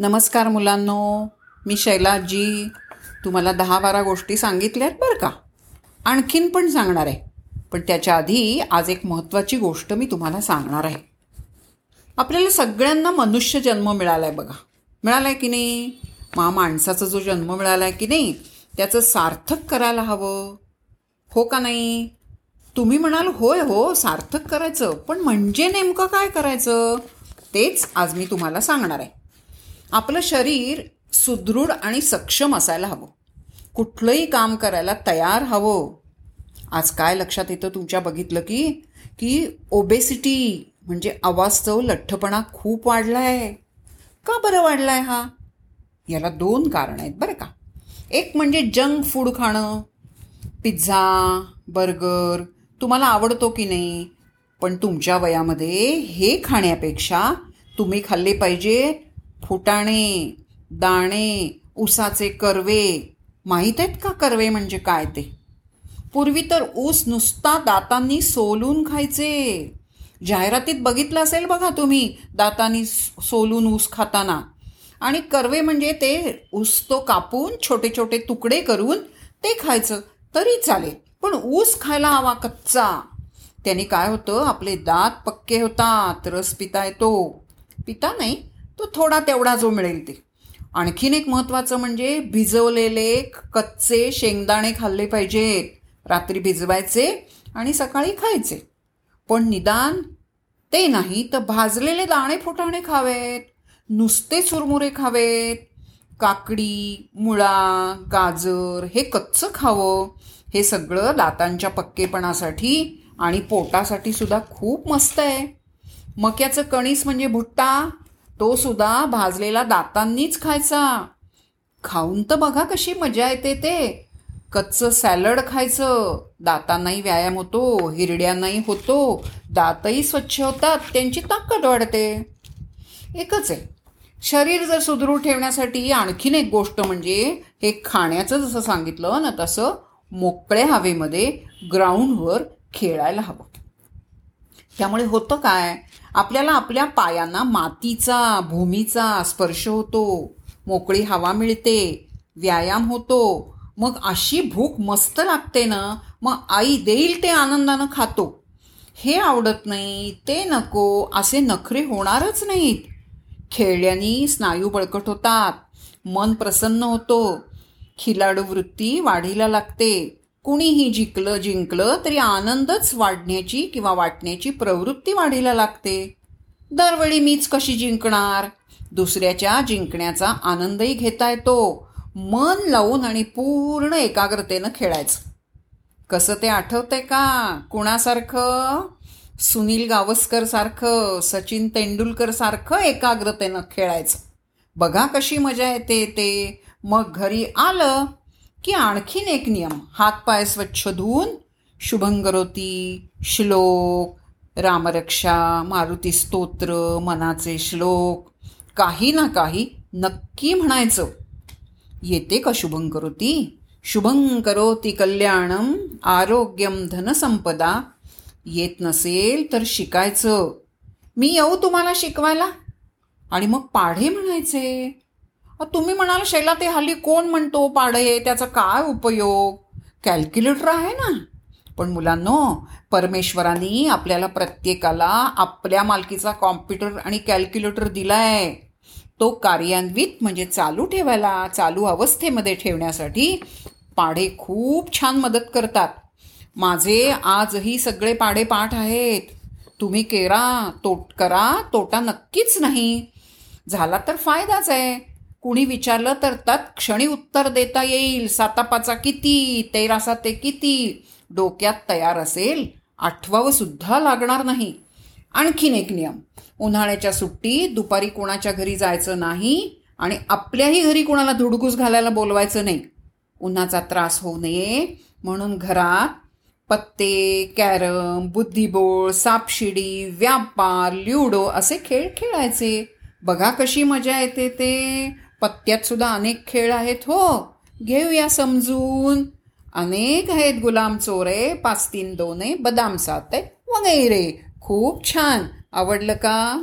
नमस्कार मुलांनो मी शैलाजी. तुम्हाला दहा बारा गोष्टी सांगितल्यात बरं का? आणखीन पण सांगणार आहे. पण त्याच्या आधी आज एक महत्त्वाची गोष्ट मी तुम्हाला सांगणार आहे. आपल्याला सगळ्यांना मनुष्य जन्म मिळाला आहे बघा. मिळाला आहे की नाही? मा माणसाचा जो जन्म मिळाला आहे की नाही त्याचं सार्थक करायला हवं. हो का नाही? तुम्ही म्हणाल होय हो सार्थक करायचं. पण म्हणजे नेमकं काय करायचं? तेच आज मी तुम्हाला सांगणार आहे. आपलं शरीर सुदृढ आणि सक्षम असायला हवं. कुठलंही काम करायला तयार हवं. आज काय लक्षात येतं तुमच्या बघितलं की की ओबेसिटी म्हणजे अवास्तव लठ्ठपणा खूप वाढला आहे का बरं वाढला आहे हा? याला दोन कारण आहेत बरं का. एक म्हणजे जंक फूड खाणं पिझ्झा बर्गर तुम्हाला आवडतो की नाही पण तुमच्या वयामध्ये हे खाण्यापेक्षा तुम्ही खाल्ले पाहिजे फुटाणे दाणे ऊसाचे कर्वे. माहीत आहेत का कर्वे म्हणजे काय ते? पूर्वी तर ऊस नुसता दातांनी सोलून खायचे. जाहिरातीत बघितलं असेल बघा तुम्ही दातांनी सोलून ऊस खाताना. आणि कर्वे म्हणजे ते ऊस तो कापून छोटे छोटे तुकडे करून ते खायचं तरी चालेल. पण ऊस खायला हवा कच्चा. त्याने काय होतं? आपले दात पक्के होतात रस पिता येतो. पिता नाही तो थोडा तेवढा जो मिळेल ते. आणखीन एक महत्त्वाचं म्हणजे भिजवलेले कच्चे शेंगदाणे खाल्ले पाहिजेत रात्री भिजवायचे आणि सकाळी खायचे. पण निदान ते नाही तर भाजलेले दाणे फुटाणे खावेत नुसते चुरमुरे खावेत काकडी मुळा गाजर हे कच्चं खावं. हे सगळं दातांच्या पक्केपणासाठी आणि पोटासाठी सुद्धा खूप मस्त आहे. मक्याचं कणीस म्हणजे भुट्टा तो सुद्धा भाजलेला दातांनीच खायचा. खाऊन तर बघा कशी मजा येते ते. कच्चं सॅलड खायचं. दातांनाही व्यायाम होतो हिरड्यांनाही होतो. दातही स्वच्छ होतात त्यांची ताकद वाढते. एकच आहे. शरीर जर सुदृढ ठेवण्यासाठी आणखीन एक गोष्ट म्हणजे हे खाण्याचं जसं सांगितलं ना तसं मोकळ्या हवेमध्ये ग्राउंडवर खेळायला हवं. त्यामुळे होतं काय? आपल्याला आपल्या पायांना मातीचा भूमीचा स्पर्श होतो. मोकळी हवा मिळते व्यायाम होतो. मग अशी भूक मस्त लागते ना मग आई देईल ते आनंदानं खातो. हे आवडत नाही ते नको असे नखरे होणारच नाहीत. खेळल्याने स्नायू बळकट होतात मन प्रसन्न होतो. खिलाडू वृत्ती वाढीला लागते. कुणीही जिंकलं जिंकलं तरी आनंदच वाढण्याची किंवा वाटण्याची प्रवृत्ती वाढीला लागते. दरवेळी मीच कशी जिंकणार? दुसऱ्याच्या जिंकण्याचा आनंदही घेता येतो. मन लावून आणि पूर्ण एकाग्रतेनं खेळायचं. कसं ते आठवतंय का? कुणासारखं? सुनील गावस्कर सारखं सचिन तेंडुलकर सारखं एकाग्रतेनं खेळायचं. बघा कशी मजा येते ते. मग घरी आलं की आणखीन एक नियम. हातपाय स्वच्छ धुवून शुभंगरोती श्लोक रामरक्षा मारुती स्तोत्र मनाचे श्लोक काही ना काही नक्की म्हणायचं. येते का शुभंकरोती शुभंकरोती कल्याणम आरोग्यम धनसंपदा. येत नसेल तर शिकायचं. मी येऊ तुम्हाला शिकवायला. आणि मग पाढे म्हणायचे. तुम्ही म्हणाल शैला ते हल्ली कोण म्हणतो पाढे त्याचा काय उपयोग? कॅल्क्युलेटर आहे ना. पण मुलांनो परमेश्वरांनी आपल्याला प्रत्येकाला आपल्या मालकीचा कॉम्प्युटर आणि कॅल्क्युलेटर दिलाय. तो कार्यान्वित म्हणजे चालू ठेवायला चालू अवस्थेमध्ये ठेवण्यासाठी पाढे खूप छान मदत करतात. माझे आजही सगळे पाढे पाठ आहेत. तुम्ही केरा तोट करा तोटा नक्कीच नाही. झाला तर फायदाच आहे. कुणी विचारलं तर तत्क्षणी उत्तर देता येईल. सातापाचा किती? तेरासा ते किती? डोक्यात तयार असेल. आठवावं सुद्धा लागणार नाही. आणखीन एक नियम. उन्हाळ्याच्या सुट्टीत दुपारी कोणाच्या घरी जायचं नाही आणि आपल्याही घरी कोणाला धुडगूस घालायला बोलवायचं नाही. उन्हाचा त्रास होऊ नये. म्हणून घरात पत्ते कॅरम बुद्धिबोळ सापशिडी व्यापार ल्युडो असे खेळ खेळायचे. बघा कशी मजा येते ते. पत्त्यात सुद्धा अनेक खेळ आहेत हो. घेऊया समजून. अनेक आहेत गुलाम चोरे पाच तीन दोन बदाम सात आहे वगैरे. खूप छान. आवडलं का?